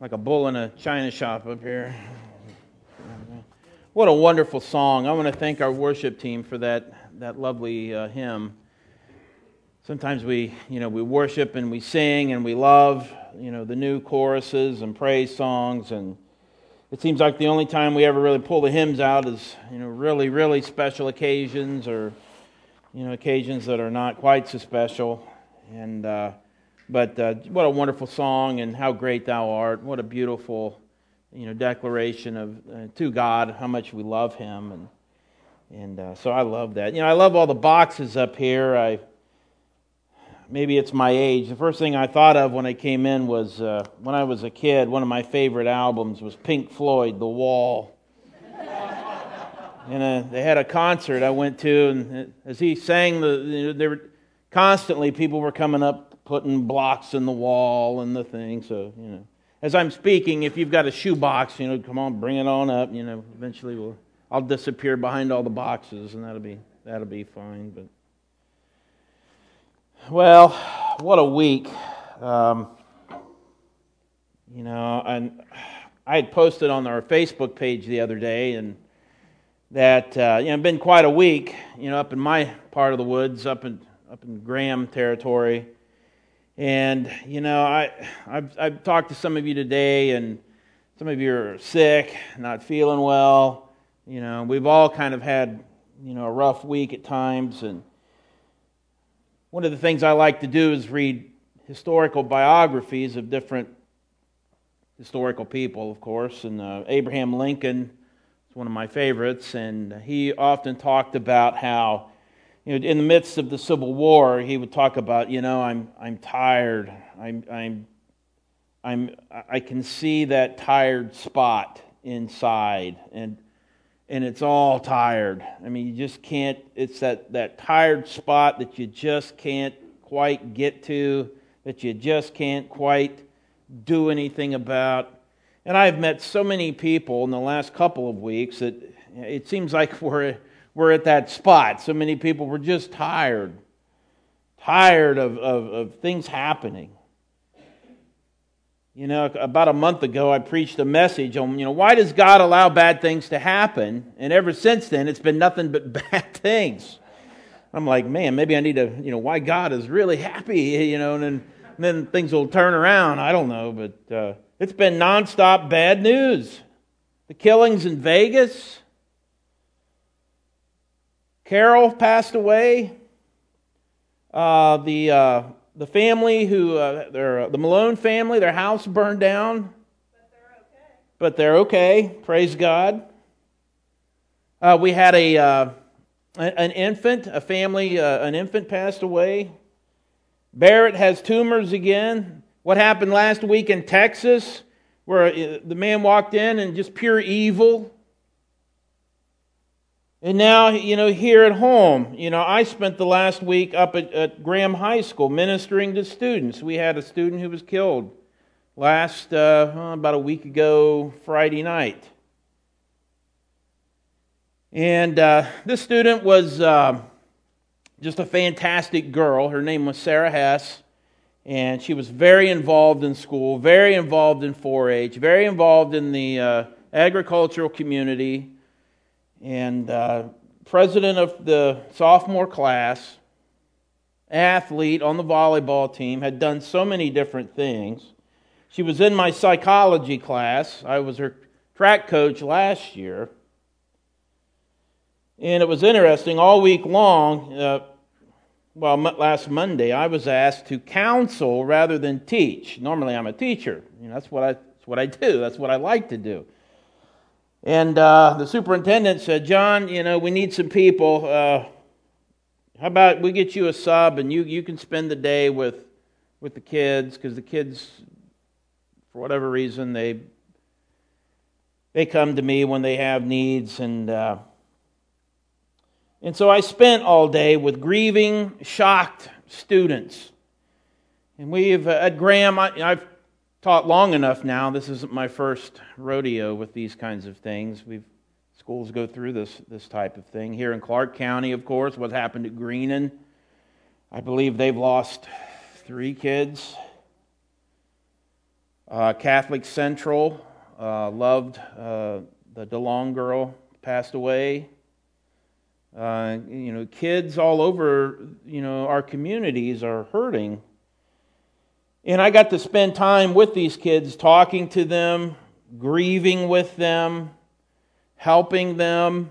like a bull in a china shop up here. What a wonderful song. I want to thank our worship team for that, that lovely uh, hymn. Sometimes we, you know, we worship and we sing and we love, you know, the new choruses and praise songs and it seems like the only time we ever really pull the hymns out is, you know, really, really special occasions or, you know, occasions that are not quite so special. And, uh, but uh, what a wonderful song and how great thou art. What a beautiful, you know, declaration of uh, to God how much we love Him. And, and uh, so I love that. You know, I love all the boxes up here. I maybe it's my age. The first thing I thought of when I came in was uh, when I was a kid, one of my favorite albums was Pink Floyd, The Wall. and uh, they had a concert I went to, and as he sang, the, there were constantly people were coming up putting blocks in the wall and the thing. So, you know, as I'm speaking, if you've got a shoebox, you know, come on, bring it on up. You know, eventually we'll, I'll disappear behind all the boxes, and that'll be, that'll be fine. But well, what a week. Um, you know, and I had posted on our Facebook page the other day, and that uh, you know, been quite a week. You know, up in my part of the woods, up in up in Graham territory, and you know, I I've, I've talked to some of you today, and some of you are sick, not feeling well. You know, we've all kind of had you know a rough week at times, and one of the things I like to do is read historical biographies of different historical people, of course. And uh, Abraham Lincoln is one of my favorites, and he often talked about how, you know, in the midst of the Civil War, he would talk about, you know, I'm I'm tired. I'm I'm I'm I can see that tired spot inside, and and it's all tired. I mean, you just can't, it's that, that tired spot that you just can't quite get to, that you just can't quite do anything about. And I've met so many people in the last couple of weeks that it seems like we're, we're at that spot. So many people were just tired, tired of, of, of things happening. You know, about a month ago, I preached a message on, you know, why does God allow bad things to happen? And ever since then, it's been nothing but bad things. I'm like, man, maybe I need to, you know, why God is really happy, you know, and then, and then things will turn around. I don't know, but uh, it's been nonstop bad news. The killings in Vegas. Carol passed away. Uh, the uh, the family who, uh, their, the Malone family, their house burned down. But they're okay. But they're okay. Praise God. Uh, we had a, uh, an infant, a family, uh, an infant passed away. Barrett has tumors again. What happened last week in Texas, where uh, the man walked in and just pure evil and now, you know, here at home, you know, I spent the last week up at, at Graham High School ministering to students. We had a student who was killed last, uh, about a week ago, Friday night. And uh, this student was uh, just a fantastic girl. Her name was Sarah Hess. And she was very involved in school, very involved in 4 H, very involved in the uh, agricultural community and uh, president of the sophomore class, athlete on the volleyball team, had done so many different things. She was in my psychology class. I was her track coach last year. And it was interesting, all week long, uh, well, last Monday, I was asked to counsel rather than teach. Normally, I'm a teacher. You know, that's, what I, that's what I do, that's what I like to do. And uh, the superintendent said, John, you know, we need some people. Uh, how about we get you a sub and you, you can spend the day with, with the kids because the kids, for whatever reason, they, they come to me when they have needs. And, uh, and so I spent all day with grieving, shocked students. And we've, uh, at Graham, I, I've taught long enough now. This isn't my first rodeo with these kinds of things. We've schools go through this this type of thing here in Clark County. Of course, what happened at Greenon? I believe they've lost three kids. Uh, Catholic Central uh, loved uh, the DeLong girl, passed away. Uh, you know, kids all over, you know, our communities are hurting. And I got to spend time with these kids, talking to them, grieving with them, helping them.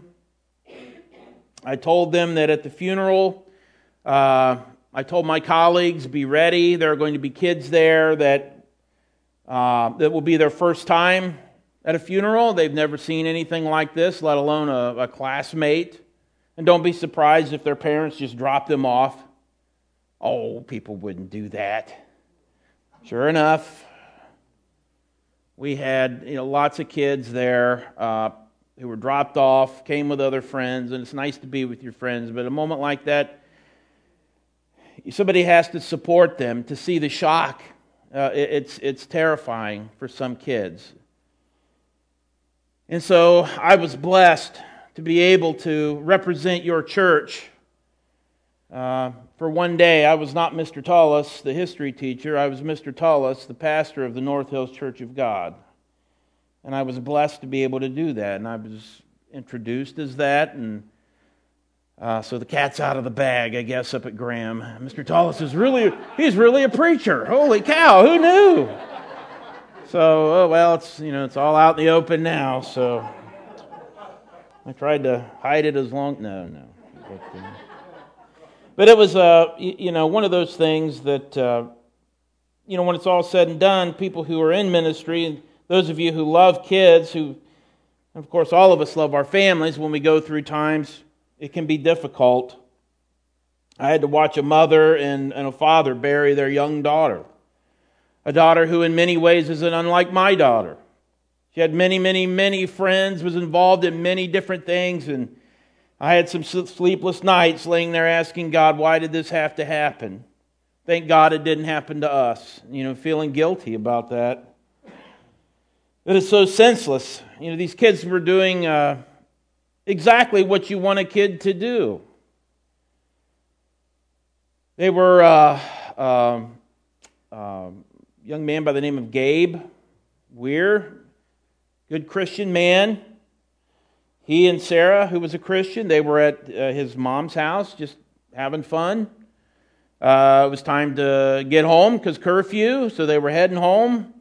I told them that at the funeral, uh, I told my colleagues, be ready. There are going to be kids there that, uh, that will be their first time at a funeral. They've never seen anything like this, let alone a, a classmate. And don't be surprised if their parents just drop them off. Oh, people wouldn't do that. Sure enough, we had you know, lots of kids there uh, who were dropped off, came with other friends, and it's nice to be with your friends. But a moment like that, somebody has to support them to see the shock. Uh, it, it's, it's terrifying for some kids. And so I was blessed to be able to represent your church. Uh, for one day, I was not Mr. Tallis, the history teacher. I was Mr. Tallis, the pastor of the North Hills Church of God. And I was blessed to be able to do that. And I was introduced as that. And uh, so the cat's out of the bag, I guess, up at Graham. Mr. Tallis is really, he's really a preacher. Holy cow, who knew? So, oh, well, it's, you know, it's all out in the open now. So I tried to hide it as long. No, no. But, uh, but it was, uh, you know, one of those things that, uh, you know, when it's all said and done, people who are in ministry, and those of you who love kids, who, of course, all of us love our families when we go through times, it can be difficult. I had to watch a mother and, and a father bury their young daughter. A daughter who, in many ways, isn't unlike my daughter. She had many, many, many friends, was involved in many different things, and I had some sleepless nights laying there asking God, why did this have to happen? Thank God it didn't happen to us. You know, feeling guilty about that. It is so senseless. You know, these kids were doing uh, exactly what you want a kid to do. They were uh, um, uh, young man by the name of Gabe Weir good Christian man. He and Sarah, who was a Christian, they were at uh, his mom's house just having fun. Uh, it was time to get home because curfew, so they were heading home.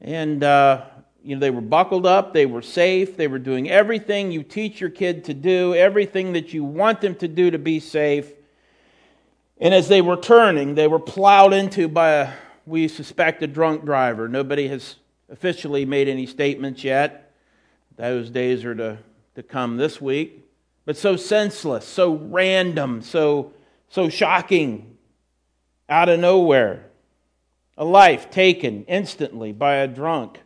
And, uh, you know, they were buckled up, they were safe, they were doing everything you teach your kid to do, everything that you want them to do to be safe. And as they were turning, they were plowed into by a, we suspect, a drunk driver. Nobody has officially made any statements yet. Those days are to, to come this week. But so senseless, so random, so, so shocking, out of nowhere. A life taken instantly by a drunk.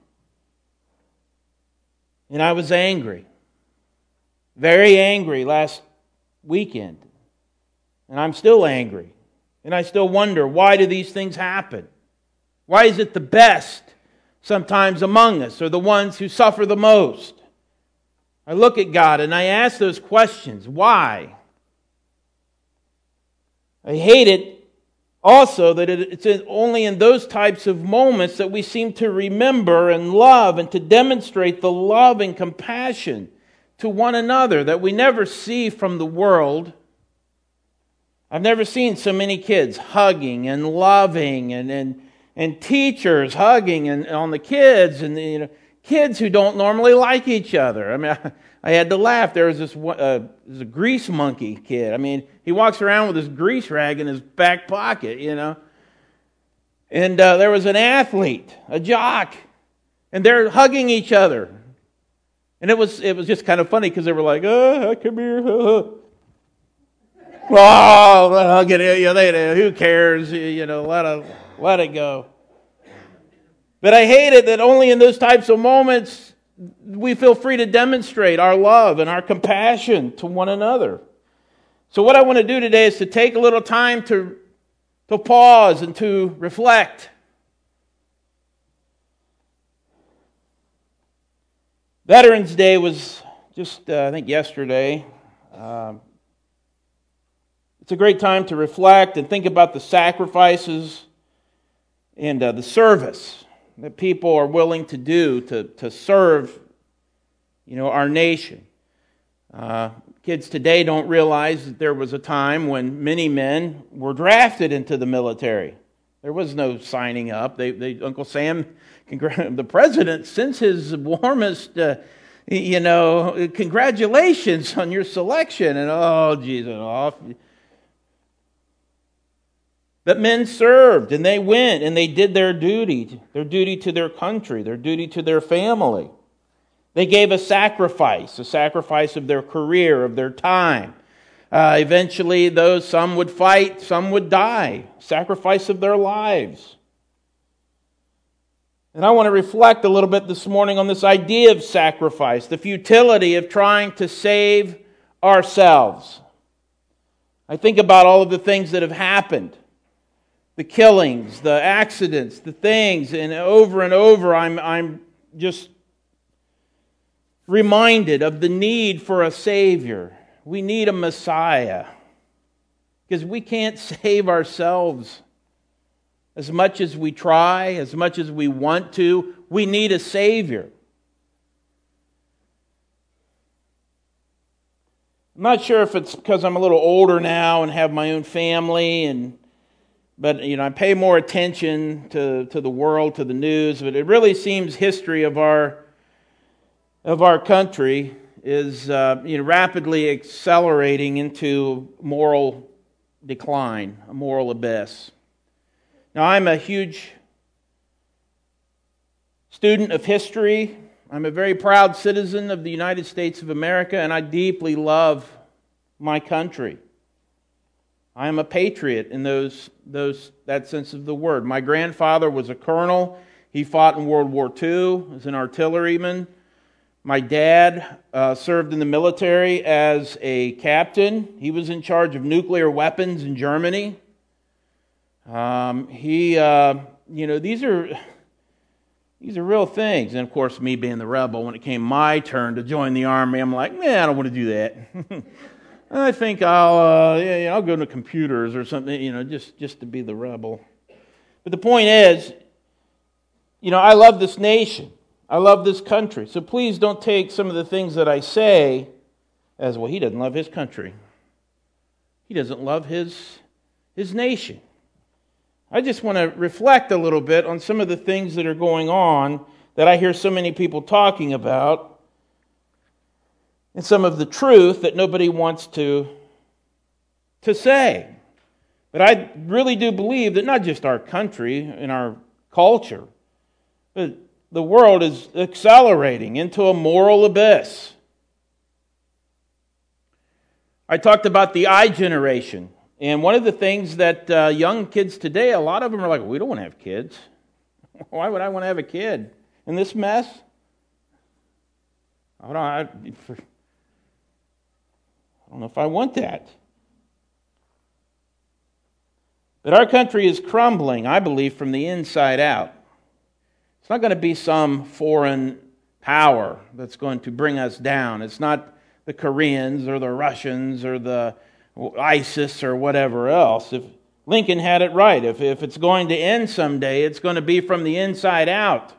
And I was angry, very angry last weekend. And I'm still angry. And I still wonder why do these things happen? Why is it the best sometimes among us are the ones who suffer the most. I look at God and I ask those questions. Why? I hate it also that it's only in those types of moments that we seem to remember and love and to demonstrate the love and compassion to one another that we never see from the world. I've never seen so many kids hugging and loving and, and and teachers hugging and, on the kids and you know kids who don't normally like each other. I mean, I, I had to laugh. There was this uh, a grease monkey kid. I mean, he walks around with his grease rag in his back pocket, you know. And uh, there was an athlete, a jock, and they're hugging each other. And it was it was just kind of funny because they were like, "Oh, come here." oh, I'll get it. You know, who cares? You know, let it, let it go. But I hate it that only in those types of moments we feel free to demonstrate our love and our compassion to one another. So, what I want to do today is to take a little time to, to pause and to reflect. Veterans Day was just, uh, I think, yesterday. Um, it's a great time to reflect and think about the sacrifices and uh, the service that people are willing to do to, to serve you know, our nation. Uh, kids today don't realize that there was a time when many men were drafted into the military. There was no signing up. They, they, Uncle Sam, the president, sends his warmest, uh, you know, congratulations on your selection. And oh, Jesus, off. But men served and they went and they did their duty, their duty to their country, their duty to their family. They gave a sacrifice, a sacrifice of their career, of their time. Uh, eventually, those some would fight, some would die, sacrifice of their lives. And I want to reflect a little bit this morning on this idea of sacrifice, the futility of trying to save ourselves. I think about all of the things that have happened the killings, the accidents, the things, and over and over I'm, I'm just reminded of the need for a Savior. We need a Messiah because we can't save ourselves. As much as we try, as much as we want to, we need a Savior. I'm not sure if it's because I'm a little older now and have my own family and but you know I pay more attention to, to the world, to the news, but it really seems history of our of our country is uh, you know, rapidly accelerating into moral decline, a moral abyss. Now, I'm a huge student of history. I'm a very proud citizen of the United States of America, and I deeply love my country. I am a patriot in those, those, that sense of the word. My grandfather was a colonel. He fought in World War II as an artilleryman. My dad uh, served in the military as a captain. He was in charge of nuclear weapons in Germany. Um, he, uh, you know, these are these are real things. And of course, me being the rebel, when it came my turn to join the army, I'm like, man, I don't want to do that. I think I'll, uh, yeah, I'll go to computers or something, you know, just just to be the rebel. But the point is, you know, I love this nation. I love this country. So please don't take some of the things that I say as well, he doesn't love his country. He doesn't love his, his nation. I just want to reflect a little bit on some of the things that are going on that I hear so many people talking about, and some of the truth that nobody wants to, to say. But I really do believe that not just our country and our culture, but the world is accelerating into a moral abyss. I talked about the I generation. And one of the things that uh, young kids today, a lot of them are like, we don't want to have kids. Why would I want to have a kid in this mess? I don't, I, I don't know if I want that. But our country is crumbling, I believe, from the inside out. It's not going to be some foreign power that's going to bring us down. It's not the Koreans or the Russians or the ISIS or whatever else. If Lincoln had it right, if, if it's going to end someday, it's going to be from the inside out.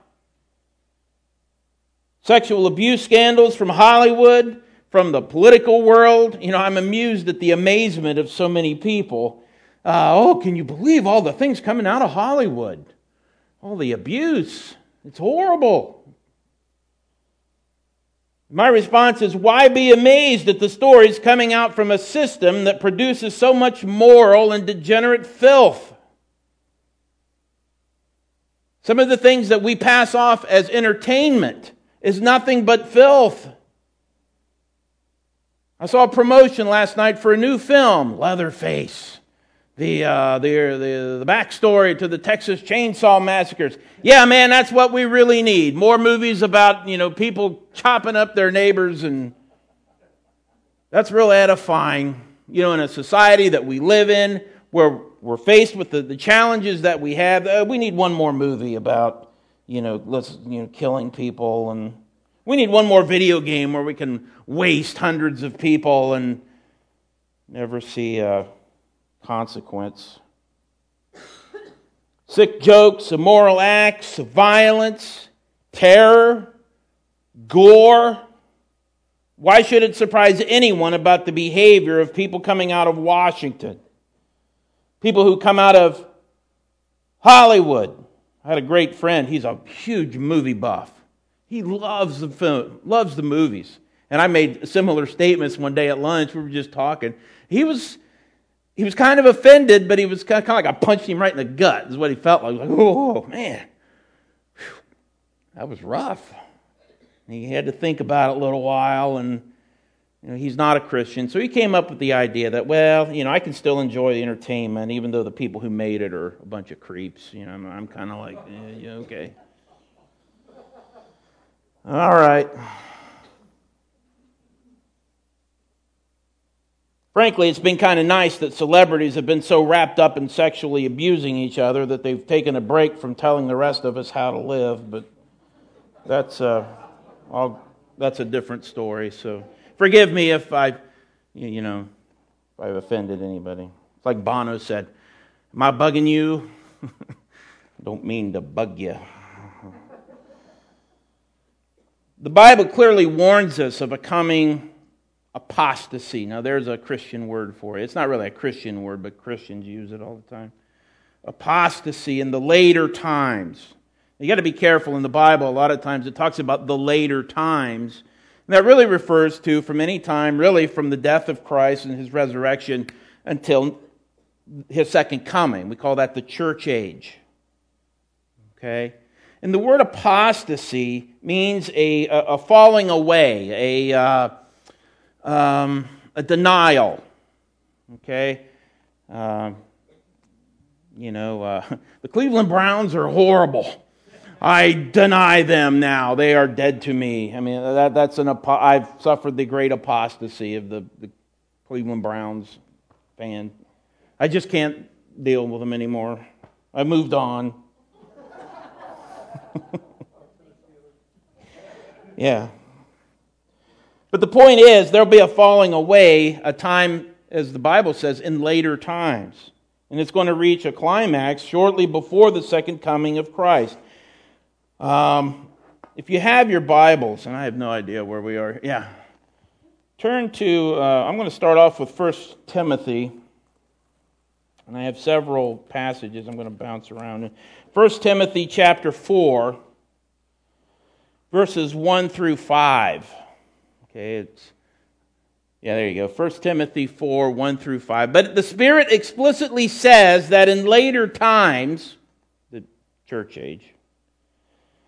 Sexual abuse scandals from Hollywood, from the political world. You know, I'm amused at the amazement of so many people. Uh, oh, can you believe all the things coming out of Hollywood? All the abuse. It's horrible. My response is why be amazed at the stories coming out from a system that produces so much moral and degenerate filth? Some of the things that we pass off as entertainment is nothing but filth. I saw a promotion last night for a new film, Leatherface the, uh, the, the, the backstory to the Texas Chainsaw Massacres. Yeah, man, that's what we really need. More movies about, you know, people chopping up their neighbors and that's real edifying, you know, in a society that we live in where we're faced with the, the challenges that we have. Uh, we need one more movie about, you know, let's, you know, killing people and we need one more video game where we can waste hundreds of people and never see a consequence. sick jokes, immoral acts, violence, terror, gore. Why should it surprise anyone about the behavior of people coming out of Washington? People who come out of Hollywood. I had a great friend, he's a huge movie buff. He loves the film, loves the movies. And I made similar statements one day at lunch. We were just talking. He was he was kind of offended, but he was kind of, kind of like I punched him right in the gut, is what he felt like. like, oh, man, that was rough. he had to think about it a little while, and you know, he's not a Christian. So he came up with the idea that, well, you know, I can still enjoy the entertainment, even though the people who made it are a bunch of creeps. You know, I'm, I'm kind of like, eh, yeah, okay. All right. Frankly, it's been kind of nice that celebrities have been so wrapped up in sexually abusing each other that they've taken a break from telling the rest of us how to live. But that's, uh, all, that's a different story. So forgive me if I've, you know, if I've offended anybody. It's like Bono said, Am I bugging you? Don't mean to bug you. The Bible clearly warns us of a coming apostasy. Now, there's a Christian word for it. It's not really a Christian word, but Christians use it all the time. Apostasy in the later times. You got to be careful in the Bible. A lot of times it talks about the later times. And that really refers to from any time, really from the death of Christ and his resurrection until his second coming. We call that the church age. Okay? And the word apostasy means a, a, falling away, a, uh, um, a denial. Okay? Uh, you know, uh, the Cleveland Browns are horrible. I deny them now. They are dead to me. I mean, that, that's an I've suffered the great apostasy of the, the Cleveland Browns fan. I just can't deal with them anymore. I moved on. yeah. But the point is, there'll be a falling away, a time, as the Bible says, in later times. And it's going to reach a climax shortly before the second coming of Christ. Um, if you have your Bibles, and I have no idea where we are, yeah. Turn to, uh, I'm going to start off with 1 Timothy. And I have several passages I'm going to bounce around. 1 Timothy chapter 4, verses 1 through 5. Okay, it's yeah, there you go. 1 Timothy 4, 1 through 5. But the Spirit explicitly says that in later times, the church age,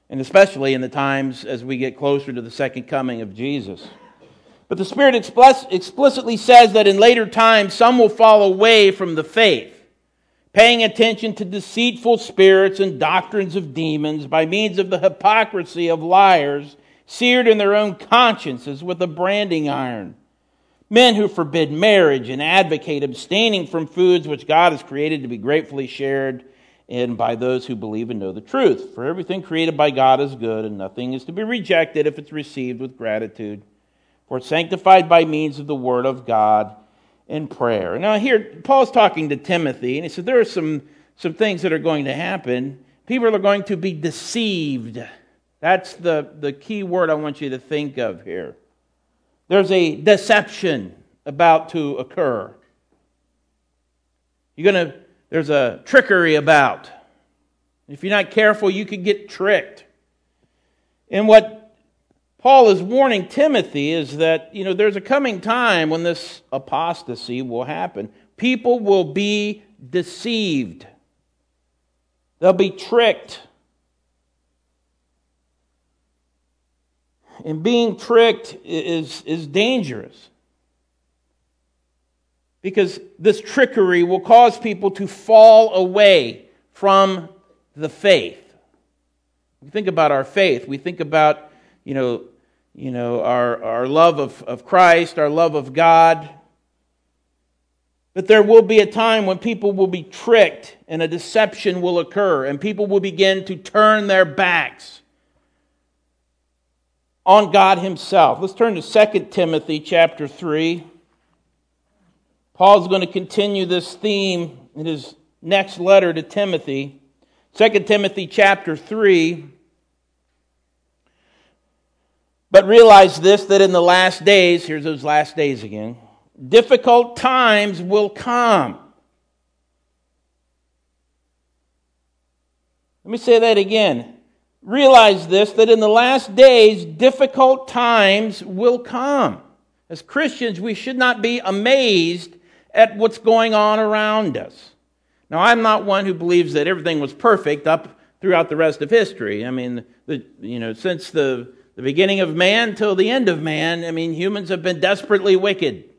and especially in the times as we get closer to the second coming of Jesus. But the Spirit explicitly says that in later times, some will fall away from the faith, paying attention to deceitful spirits and doctrines of demons by means of the hypocrisy of liars seared in their own consciences with a branding iron. Men who forbid marriage and advocate abstaining from foods which God has created to be gratefully shared in by those who believe and know the truth. For everything created by God is good, and nothing is to be rejected if it's received with gratitude. For it's sanctified by means of the word of God in prayer. Now, here, Paul's talking to Timothy, and he said there are some, some things that are going to happen. People are going to be deceived that's the, the key word I want you to think of here. There's a deception about to occur. You're gonna, there's a trickery about. If you're not careful, you could get tricked. And what Paul is warning Timothy is that, you know, there's a coming time when this apostasy will happen. People will be deceived. They'll be tricked. And being tricked is, is dangerous. Because this trickery will cause people to fall away from the faith. We think about our faith. We think about, you know, you know our, our love of, of Christ, our love of God. But there will be a time when people will be tricked and a deception will occur, and people will begin to turn their backs on God himself. Let's turn to 2 Timothy chapter 3. Paul's going to continue this theme in his next letter to Timothy. 2 Timothy chapter 3. But realize this that in the last days, here's those last days again, difficult times will come. Let me say that again. Realize this that in the last days, difficult times will come. As Christians, we should not be amazed at what's going on around us. Now, I'm not one who believes that everything was perfect up throughout the rest of history. I mean, the, you know, since the, the beginning of man till the end of man, I mean, humans have been desperately wicked.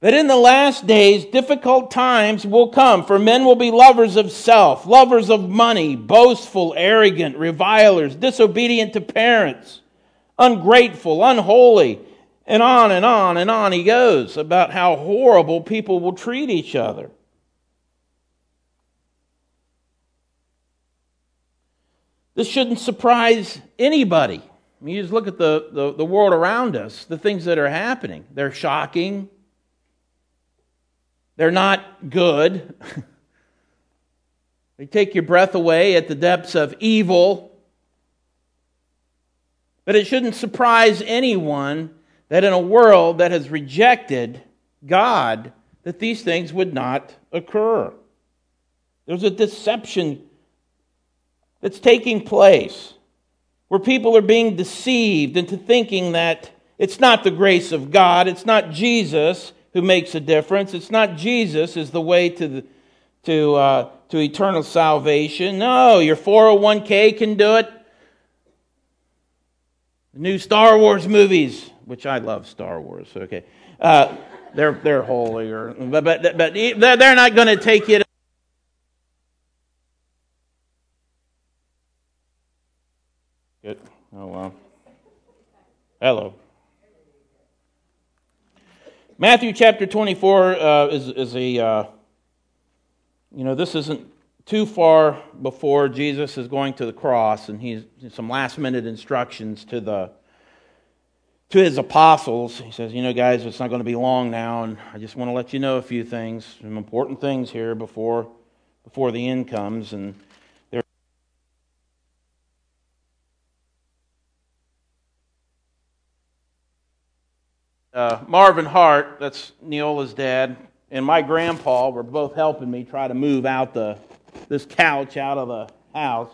But in the last days, difficult times will come, for men will be lovers of self, lovers of money, boastful, arrogant, revilers, disobedient to parents, ungrateful, unholy, and on and on and on he goes about how horrible people will treat each other. This shouldn't surprise anybody. I mean, you just look at the, the, the world around us, the things that are happening. They're shocking they're not good. they take your breath away at the depths of evil. But it shouldn't surprise anyone that in a world that has rejected God, that these things would not occur. There's a deception that's taking place where people are being deceived into thinking that it's not the grace of God, it's not Jesus, who makes a difference. It's not Jesus is the way to the, to uh, to eternal salvation. No, your 401k can do it. The new Star Wars movies, which I love Star Wars. Okay, uh, they're they're holier, but but but they're not going to take you Good. Oh well. Hello. Matthew chapter 24 uh, is, is a, uh, you know, this isn't too far before Jesus is going to the cross, and he's some last minute instructions to the to his apostles. He says, you know, guys, it's not going to be long now, and I just want to let you know a few things, some important things here before before the end comes, and uh, Marvin Hart, that's Neola's dad, and my grandpa were both helping me try to move out the this couch out of the house.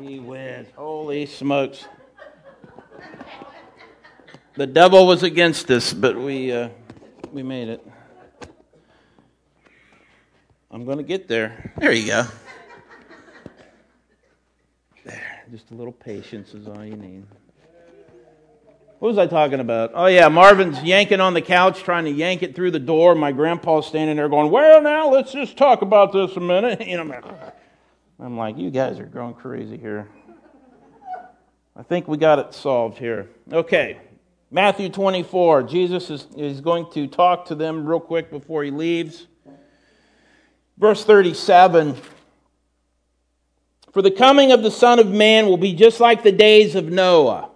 Gee whiz, holy smokes. The devil was against us, but we, uh, we made it. I'm going to get there. There you go. There, just a little patience is all you need. What was I talking about? Oh, yeah, Marvin's yanking on the couch, trying to yank it through the door. My grandpa's standing there going, Well, now let's just talk about this a minute. You know, I'm like, You guys are going crazy here. I think we got it solved here. Okay, Matthew 24. Jesus is, is going to talk to them real quick before he leaves. Verse 37 For the coming of the Son of Man will be just like the days of Noah.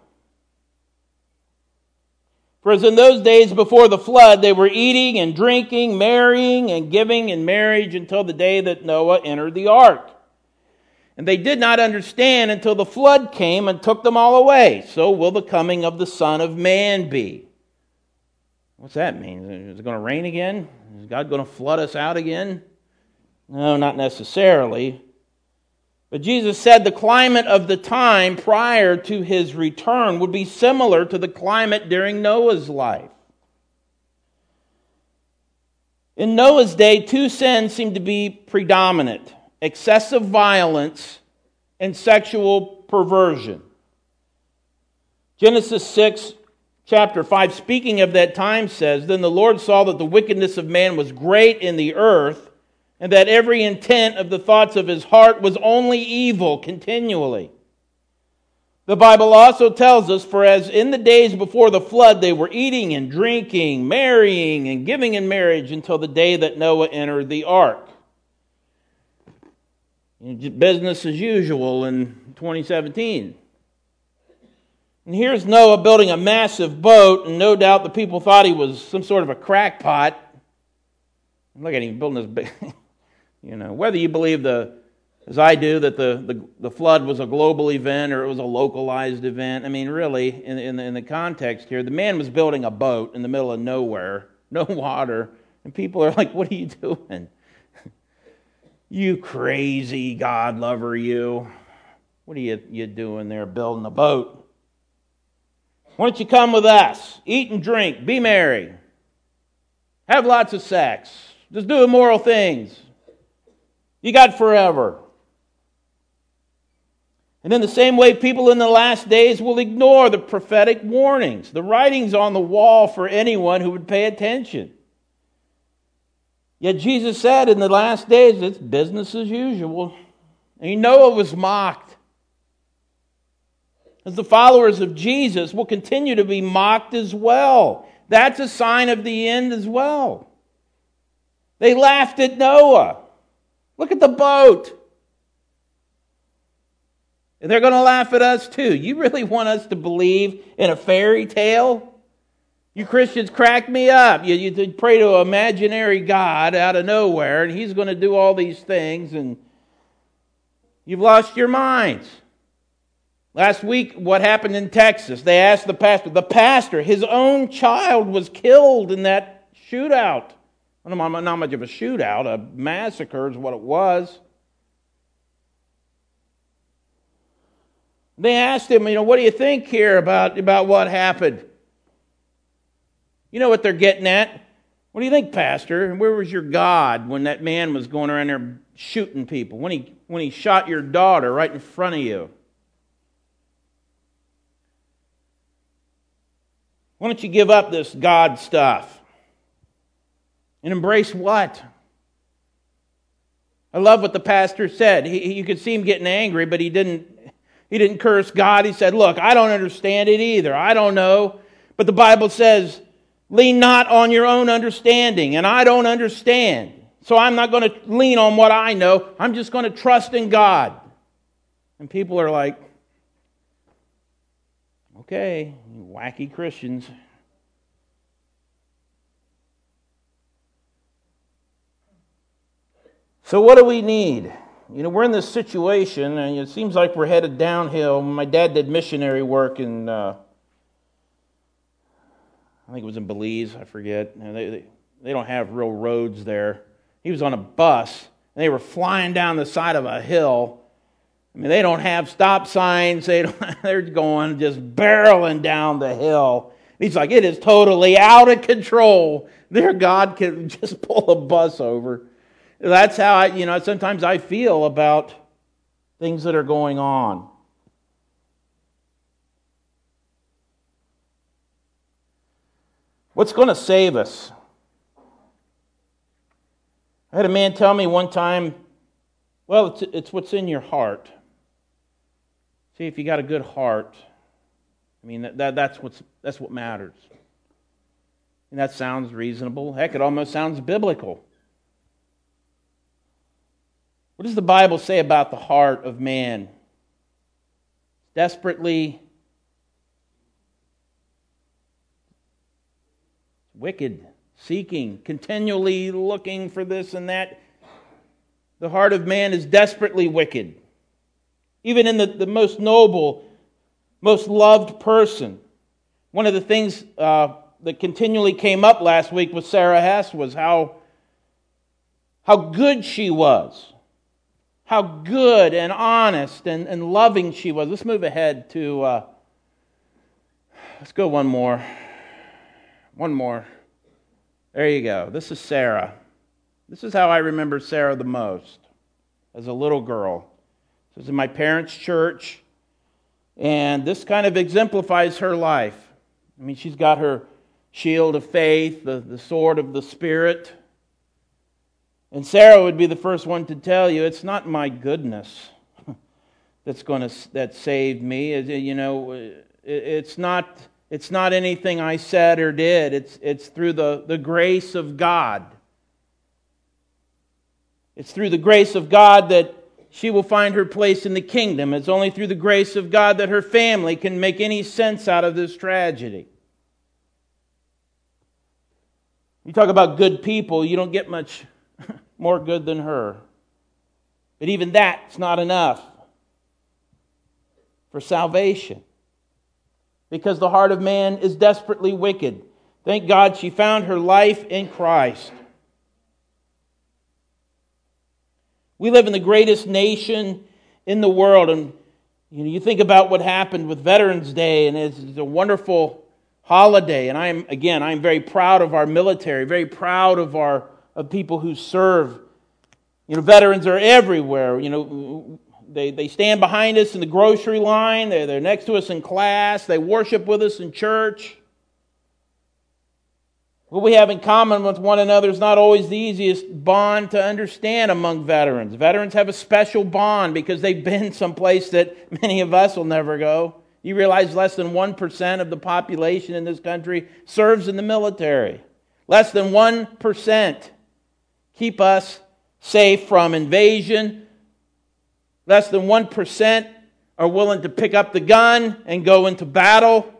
For as in those days before the flood, they were eating and drinking, marrying and giving in marriage until the day that Noah entered the ark. And they did not understand until the flood came and took them all away. So will the coming of the Son of Man be. What's that mean? Is it going to rain again? Is God going to flood us out again? No, not necessarily. But Jesus said the climate of the time prior to his return would be similar to the climate during Noah's life. In Noah's day, two sins seemed to be predominant excessive violence and sexual perversion. Genesis 6, chapter 5, speaking of that time, says Then the Lord saw that the wickedness of man was great in the earth and that every intent of the thoughts of his heart was only evil continually. The Bible also tells us, for as in the days before the flood they were eating and drinking, marrying and giving in marriage until the day that Noah entered the ark. Business as usual in 2017. And here's Noah building a massive boat, and no doubt the people thought he was some sort of a crackpot Look at him building this big, you know, whether you believe the, as I do, that the, the, the flood was a global event or it was a localized event. I mean, really, in, in, the, in the context here, the man was building a boat in the middle of nowhere, no water, and people are like, what are you doing? you crazy God lover, you. What are you, you doing there building a boat? Why don't you come with us? Eat and drink, be merry, have lots of sex, just do immoral things. You got forever. And in the same way, people in the last days will ignore the prophetic warnings, the writings on the wall for anyone who would pay attention. Yet Jesus said in the last days, it's business as usual. And Noah was mocked. As the followers of Jesus will continue to be mocked as well. That's a sign of the end as well. They laughed at Noah. Look at the boat. And they're going to laugh at us too. You really want us to believe in a fairy tale? You Christians crack me up. You, you pray to an imaginary God out of nowhere, and he's going to do all these things, and you've lost your minds. Last week, what happened in Texas? They asked the pastor. The pastor, his own child, was killed in that shootout. Not much of a shootout, a massacre is what it was. They asked him, you know, what do you think here about, about what happened? You know what they're getting at? What do you think, Pastor? Where was your God when that man was going around there shooting people? When he, when he shot your daughter right in front of you? Why don't you give up this God stuff and embrace what? I love what the pastor said. He, you could see him getting angry, but he didn't, he didn't curse God. He said, Look, I don't understand it either. I don't know. But the Bible says, Lean not on your own understanding, and I don't understand. So I'm not going to lean on what I know. I'm just going to trust in God. And people are like, Okay, wacky Christians. So, what do we need? You know, we're in this situation, and it seems like we're headed downhill. My dad did missionary work in, uh, I think it was in Belize, I forget. they, they, they don't have real roads there. He was on a bus, and they were flying down the side of a hill I mean, they don't have stop signs. They don't, they're going just barreling down the hill. He's like, it is totally out of control. Their God can just pull a bus over. That's how I, you know, sometimes I feel about things that are going on. What's going to save us? I had a man tell me one time, well, it's, it's what's in your heart. See, if you got a good heart, I mean, that, that, that's, what's, that's what matters. And that sounds reasonable. Heck, it almost sounds biblical. What does the Bible say about the heart of man? Desperately wicked, seeking, continually looking for this and that. The heart of man is desperately wicked even in the, the most noble, most loved person. One of the things uh, that continually came up last week with Sarah Hess was how, how good she was, how good and honest and, and loving she was. Let's move ahead to, uh, let's go one more. One more. There you go. This is Sarah. This is how I remember Sarah the most as a little girl. This was in my parents' church, and this kind of exemplifies her life. I mean, she's got her shield of faith, the, the sword of the Spirit. And Sarah would be the first one to tell you it's not my goodness that's going to that saved me. You know, it's not it's not anything I said or did. It's it's through the, the grace of God. It's through the grace of God that she will find her place in the kingdom. It's only through the grace of God that her family can make any sense out of this tragedy. You talk about good people, you don't get much more good than her. But even that's not enough for salvation because the heart of man is desperately wicked. Thank God she found her life in Christ. We live in the greatest nation in the world, and you know, you think about what happened with Veterans Day, and it's, it's a wonderful holiday. And I'm again, I'm very proud of our military, very proud of our of people who serve. You know, veterans are everywhere. You know, they, they stand behind us in the grocery line, they're, they're next to us in class, they worship with us in church. What we have in common with one another is not always the easiest bond to understand among veterans. Veterans have a special bond because they've been someplace that many of us will never go. You realize less than 1% of the population in this country serves in the military. Less than 1% keep us safe from invasion, Less than 1% are willing to pick up the gun and go into battle.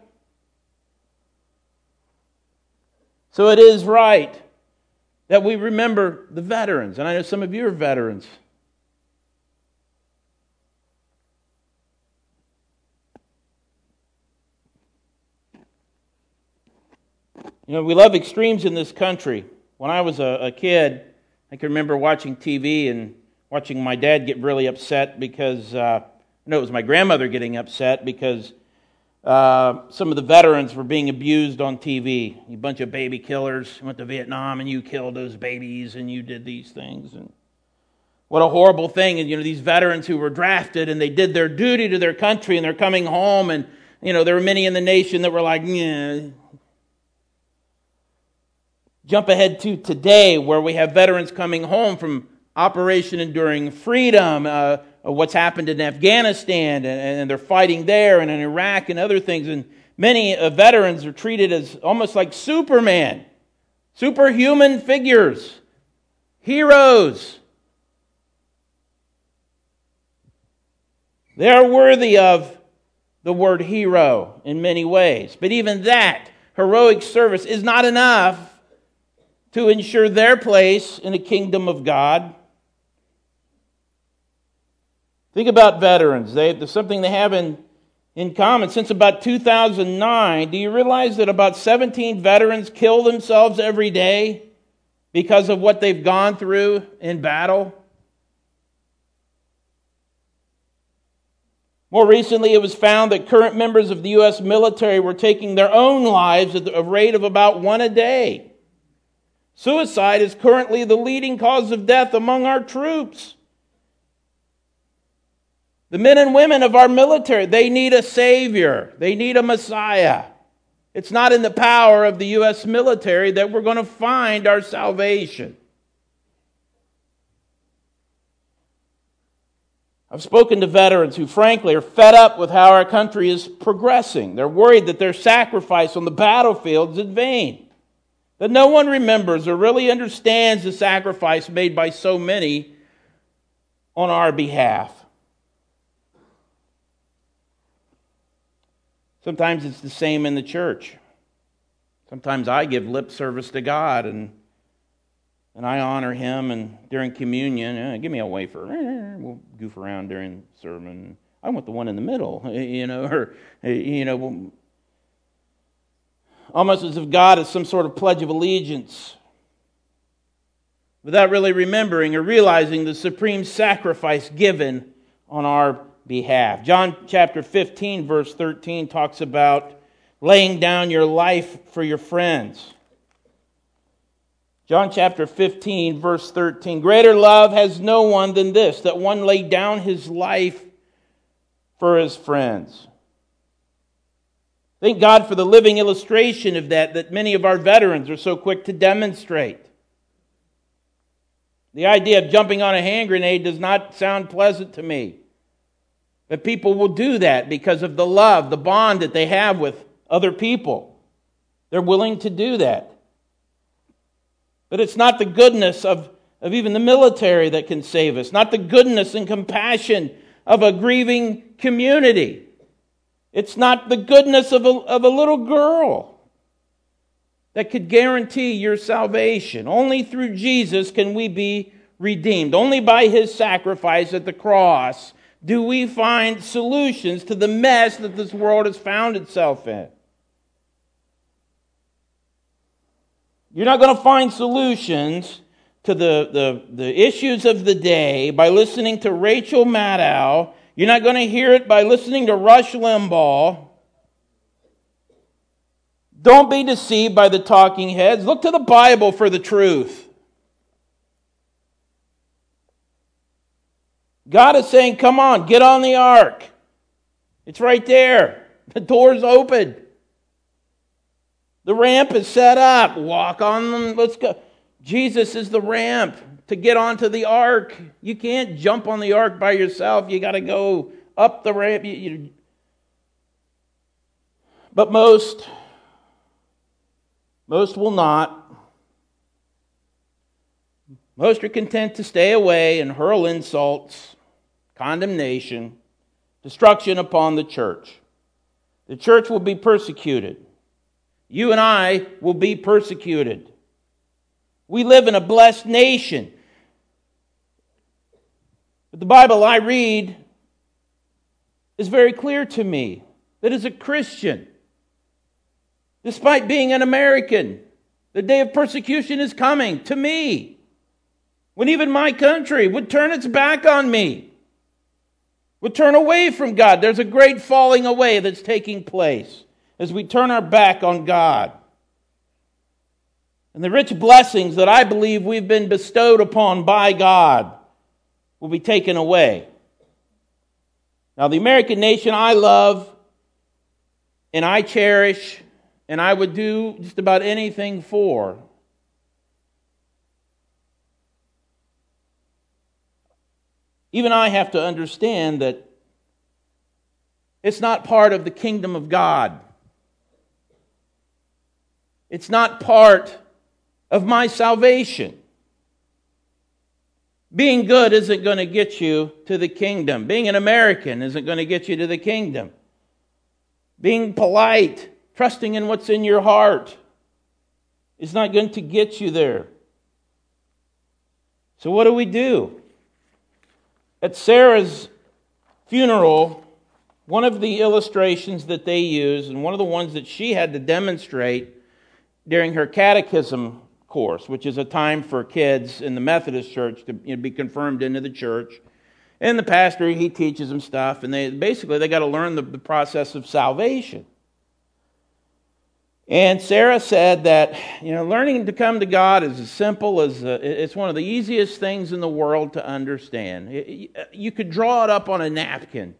So it is right that we remember the veterans. And I know some of you are veterans. You know, we love extremes in this country. When I was a, a kid, I can remember watching TV and watching my dad get really upset because, uh, no, it was my grandmother getting upset because uh, some of the veterans were being abused on TV. A bunch of baby killers went to Vietnam and you killed those babies and you did these things. And what a horrible thing. And, you know, these veterans who were drafted and they did their duty to their country and they're coming home and, you know, there were many in the nation that were like, yeah. Jump ahead to today where we have veterans coming home from Operation Enduring Freedom, uh, what's happened in Afghanistan, and, and, they're fighting there, and in Iraq, and other things. And many uh, veterans are treated as almost like Superman, superhuman figures, heroes. They are worthy of the word hero in many ways. But even that heroic service is not enough to ensure their place in the kingdom of God. Think about veterans. They, there's something they have in, in common. Since about 2009, do you realize that about 17 veterans kill themselves every day because of what they've gone through in battle? More recently, it was found that current members of the U.S. military were taking their own lives at a rate of about one a day. Suicide is currently the leading cause of death among our troops. The men and women of our military, they need a Savior, they need a Messiah. It's not in the power of the U.S. military that we're going to find our salvation. I've spoken to veterans who, frankly, are fed up with how our country is progressing. They're worried that their sacrifice on the battlefield is in vain, that no one remembers or really understands the sacrifice made by so many on our behalf. Sometimes it's the same in the church. Sometimes I give lip service to God and and I honor him and during communion, eh, give me a wafer. We'll goof around during sermon. I want the one in the middle, you know, or you know, almost as if God is some sort of pledge of allegiance without really remembering or realizing the supreme sacrifice given on our behalf. John chapter 15, verse 13 talks about laying down your life for your friends. John chapter 15, verse 13. Greater love has no one than this, that one lay down his life for his friends. Thank God for the living illustration of that that many of our veterans are so quick to demonstrate. The idea of jumping on a hand grenade does not sound pleasant to me. But people will do that because of the love, the bond that they have with other people. They're willing to do that. But it's not the goodness of, of even the military that can save us, not the goodness and compassion of a grieving community. It's not the goodness of a, of a little girl. that could guarantee your salvation. Only through Jesus can we be redeemed. Only by his sacrifice at the cross do we find solutions to the mess that this world has found itself in. You're not going to find solutions to the, the, the issues of the day by listening to Rachel Maddow. You're not going to hear it by listening to Rush Limbaugh. Don't be deceived by the talking heads. Look to the Bible for the truth. God is saying, Come on, get on the ark. It's right there. The door's open. The ramp is set up. Walk on them. Let's go. Jesus is the ramp to get onto the ark. You can't jump on the ark by yourself. You got to go up the ramp. You, you... But most, most will not. Most are content to stay away and hurl insults, condemnation, destruction upon the church. The church will be persecuted. You and I will be persecuted. We live in a blessed nation. The Bible I read is very clear to me that as a Christian, despite being an American, the day of persecution is coming to me. When even my country would turn its back on me, would turn away from God. There's a great falling away that's taking place as we turn our back on God. And the rich blessings that I believe we've been bestowed upon by God will be taken away. Now, the American nation I love and I cherish and I would do just about anything for. Even I have to understand that it's not part of the kingdom of God. It's not part of my salvation. Being good isn't going to get you to the kingdom. Being an American isn't going to get you to the kingdom. Being polite, trusting in what's in your heart, is not going to get you there. So, what do we do? At Sarah's funeral, one of the illustrations that they use, and one of the ones that she had to demonstrate during her catechism course, which is a time for kids in the Methodist church to you know, be confirmed into the church. And the pastor, he teaches them stuff, and they basically they got to learn the, the process of salvation. And Sarah said that you know learning to come to God is as simple as uh, it's one of the easiest things in the world to understand. You could draw it up on a napkin.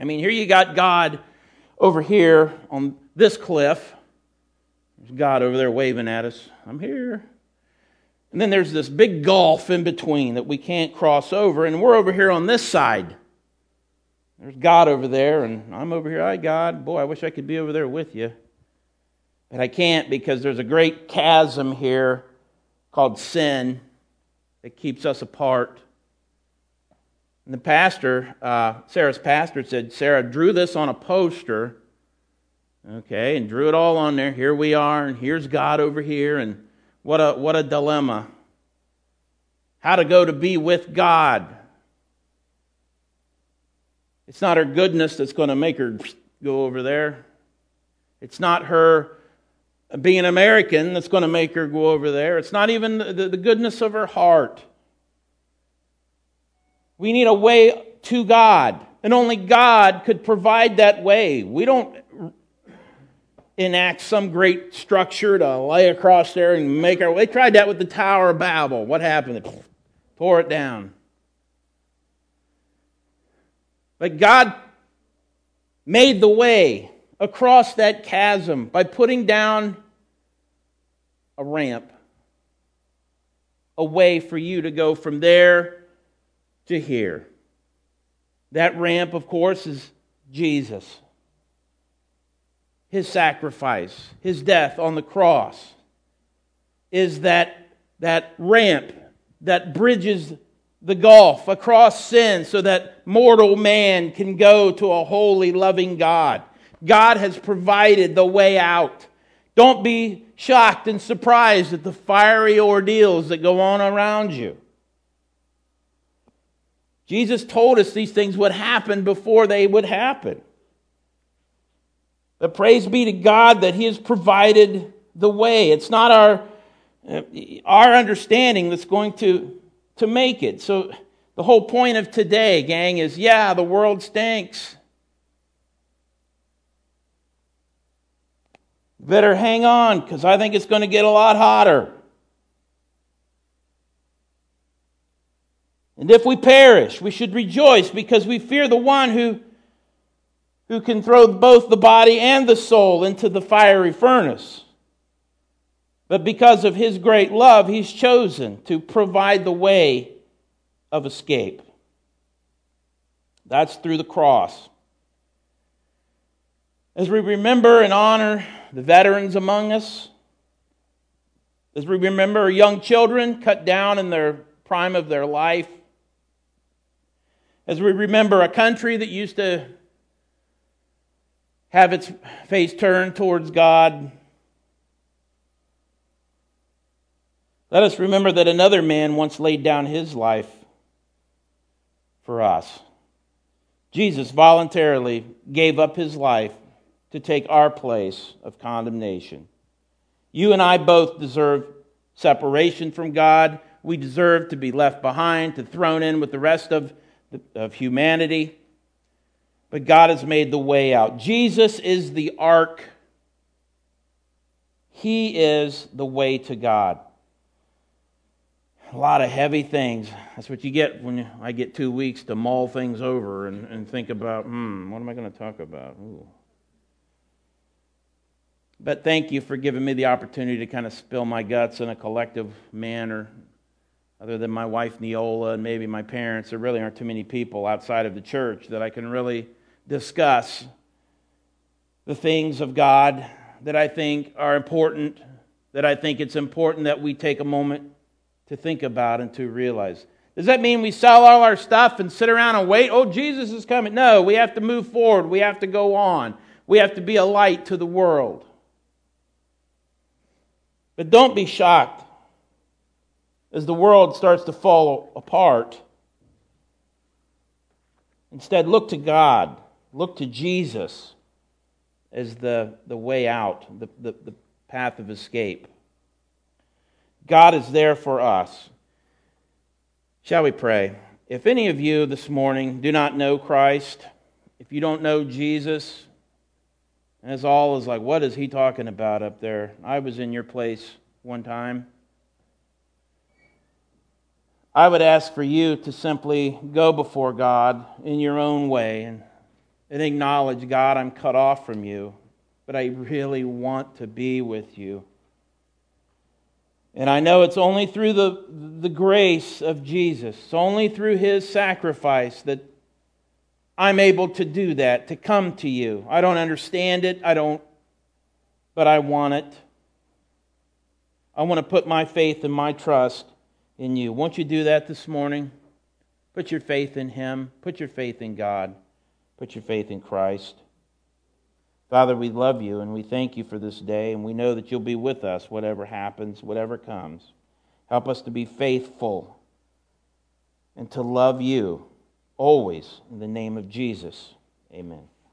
I mean, here you got God over here on this cliff, there's God over there waving at us. I'm here. And then there's this big gulf in between that we can't cross over, and we're over here on this side. There's God over there, and I'm over here. Hi, God. Boy, I wish I could be over there with you. But I can't because there's a great chasm here called sin that keeps us apart. And the pastor, uh, Sarah's pastor, said Sarah drew this on a poster Okay, and drew it all on there. Here we are, and here's God over here, and what a what a dilemma. How to go to be with God. It's not her goodness that's going to make her go over there. It's not her being American that's going to make her go over there. It's not even the, the goodness of her heart. We need a way to God, and only God could provide that way. We don't enact some great structure to lay across there and make our way. They tried that with the Tower of Babel. What happened? They tore it down. But God made the way across that chasm by putting down a ramp, a way for you to go from there to here. That ramp, of course, is Jesus his sacrifice, his death on the cross, is that, that ramp that bridges the gulf across sin so that mortal man can go to a holy, loving God. God has provided the way out. Don't be shocked and surprised at the fiery ordeals that go on around you. Jesus told us these things would happen before they would happen. But praise be to God that He has provided the way. It's not our, uh, our understanding that's going to, to make it. So, the whole point of today, gang, is yeah, the world stinks. Better hang on because I think it's going to get a lot hotter. And if we perish, we should rejoice because we fear the one who, who can throw both the body and the soul into the fiery furnace. But because of his great love, he's chosen to provide the way of escape. That's through the cross. As we remember and honor the veterans among us, as we remember young children cut down in their prime of their life, as we remember a country that used to have its face turned towards God, let us remember that another man once laid down his life for us. Jesus voluntarily gave up his life to take our place of condemnation. You and I both deserve separation from God. We deserve to be left behind, to thrown in with the rest of, the, of humanity. But God has made the way out. Jesus is the ark. He is the way to God a lot of heavy things. That's what you get when I get two weeks to mull things over and, and think about, hmm, what am I going to talk about? Ooh. But thank you for giving me the opportunity to kind of spill my guts in a collective manner. Other than my wife Neola and maybe my parents, there really aren't too many people outside of the church that I can really discuss the things of God that I think are important, that I think it's important that we take a moment to think about and to realize. Does that mean we sell all our stuff and sit around and wait? Oh, Jesus is coming. No, we have to move forward. We have to go on. We have to be a light to the world. But don't be shocked as the world starts to fall apart. Instead, look to God, look to Jesus as the, the way out, the, the, the path of escape. God is there for us. Shall we pray? If any of you this morning do not know Christ, if you don't know Jesus, and it's all is like, what is he talking about up there? I was in your place one time. I would ask for you to simply go before God in your own way and, and acknowledge, God, I'm cut off from you, but I really want to be with you. And I know it's only through the, the grace of Jesus, only through his sacrifice that I'm able to do that, to come to you. I don't understand it, I don't, but I want it. I want to put my faith and my trust in you. Won't you do that this morning? Put your faith in him, put your faith in God, put your faith in Christ. Father, we love you and we thank you for this day, and we know that you'll be with us, whatever happens, whatever comes. Help us to be faithful and to love you always in the name of Jesus. Amen.